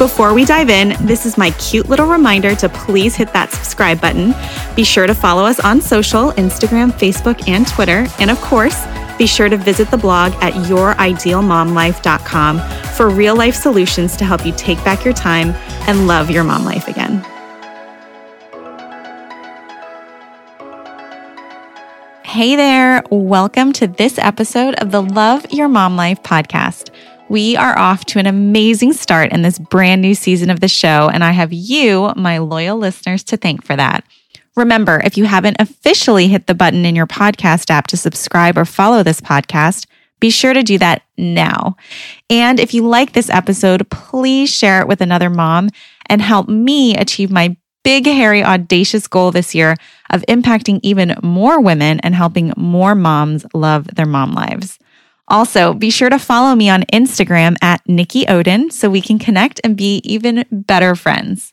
Before we dive in, this is my cute little reminder to please hit that subscribe button. Be sure to follow us on social Instagram, Facebook, and Twitter. And of course, be sure to visit the blog at youridealmomlife.com for real life solutions to help you take back your time and love your mom life again. Hey there, welcome to this episode of the Love Your Mom Life podcast. We are off to an amazing start in this brand new season of the show, and I have you, my loyal listeners, to thank for that. Remember, if you haven't officially hit the button in your podcast app to subscribe or follow this podcast, be sure to do that now. And if you like this episode, please share it with another mom and help me achieve my big, hairy, audacious goal this year of impacting even more women and helping more moms love their mom lives. Also, be sure to follow me on Instagram at Nikki Odin so we can connect and be even better friends.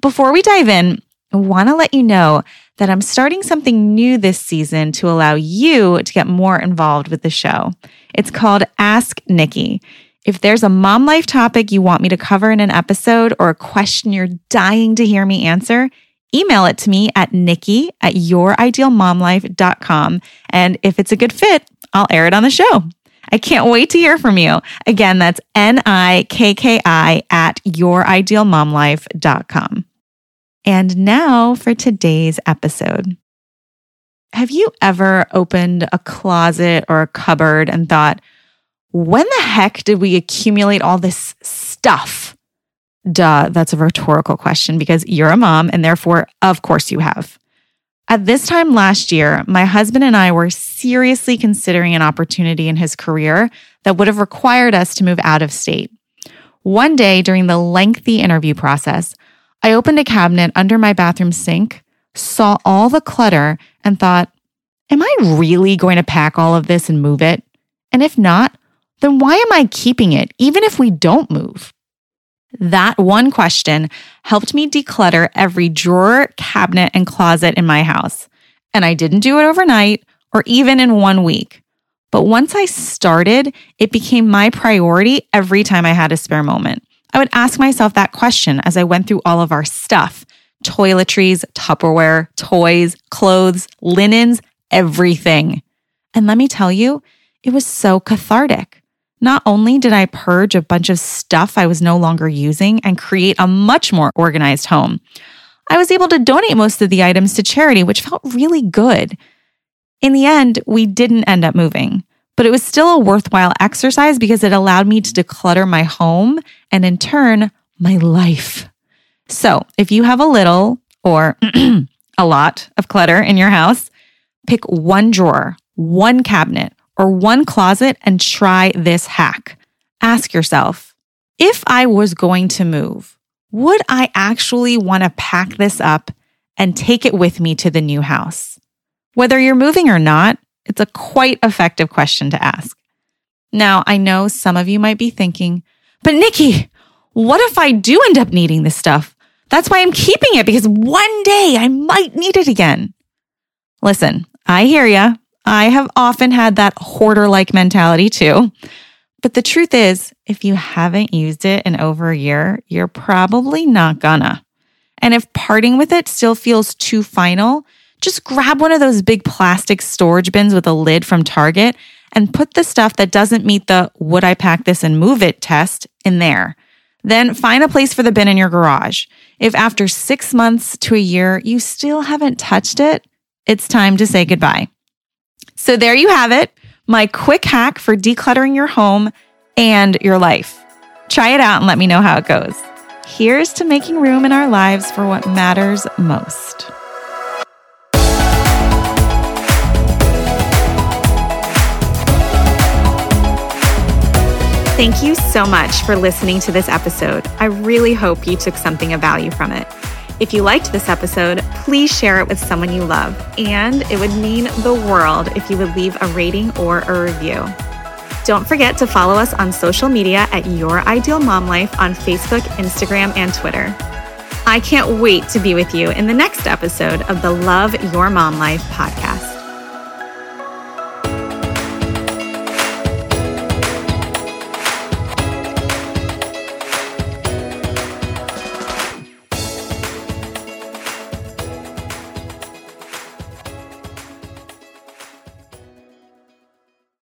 Before we dive in, I want to let you know that I'm starting something new this season to allow you to get more involved with the show. It's called Ask Nikki. If there's a mom life topic you want me to cover in an episode or a question you're dying to hear me answer, email it to me at nikki at youridealmomlife.com. And if it's a good fit, I'll air it on the show. I can't wait to hear from you. Again, that's N I K K I at youridealmomlife.com. And now for today's episode. Have you ever opened a closet or a cupboard and thought, when the heck did we accumulate all this stuff? Duh, that's a rhetorical question because you're a mom and therefore, of course, you have. At this time last year, my husband and I were seriously considering an opportunity in his career that would have required us to move out of state. One day during the lengthy interview process, I opened a cabinet under my bathroom sink, saw all the clutter, and thought, Am I really going to pack all of this and move it? And if not, then why am I keeping it, even if we don't move? That one question helped me declutter every drawer, cabinet, and closet in my house. And I didn't do it overnight or even in one week. But once I started, it became my priority every time I had a spare moment. I would ask myself that question as I went through all of our stuff toiletries, Tupperware, toys, clothes, linens, everything. And let me tell you, it was so cathartic. Not only did I purge a bunch of stuff I was no longer using and create a much more organized home, I was able to donate most of the items to charity, which felt really good. In the end, we didn't end up moving but it was still a worthwhile exercise because it allowed me to declutter my home and in turn, my life. So if you have a little or a lot of clutter in your house, pick one drawer, one cabinet, or one closet and try this hack. Ask yourself if I was going to move, would I actually want to pack this up and take it with me to the new house? Whether you're moving or not, it's a quite effective question to ask. Now, I know some of you might be thinking, but Nikki, what if I do end up needing this stuff? That's why I'm keeping it because one day I might need it again. Listen, I hear ya. I have often had that hoarder like mentality too. But the truth is, if you haven't used it in over a year, you're probably not gonna. And if parting with it still feels too final, just grab one of those big plastic storage bins with a lid from Target and put the stuff that doesn't meet the would I pack this and move it test in there. Then find a place for the bin in your garage. If after six months to a year you still haven't touched it, it's time to say goodbye. So there you have it, my quick hack for decluttering your home and your life. Try it out and let me know how it goes. Here's to making room in our lives for what matters most. Thank you so much for listening to this episode. I really hope you took something of value from it. If you liked this episode, please share it with someone you love, and it would mean the world if you would leave a rating or a review. Don't forget to follow us on social media at Your Ideal Mom Life on Facebook, Instagram, and Twitter. I can't wait to be with you in the next episode of the Love Your Mom Life podcast.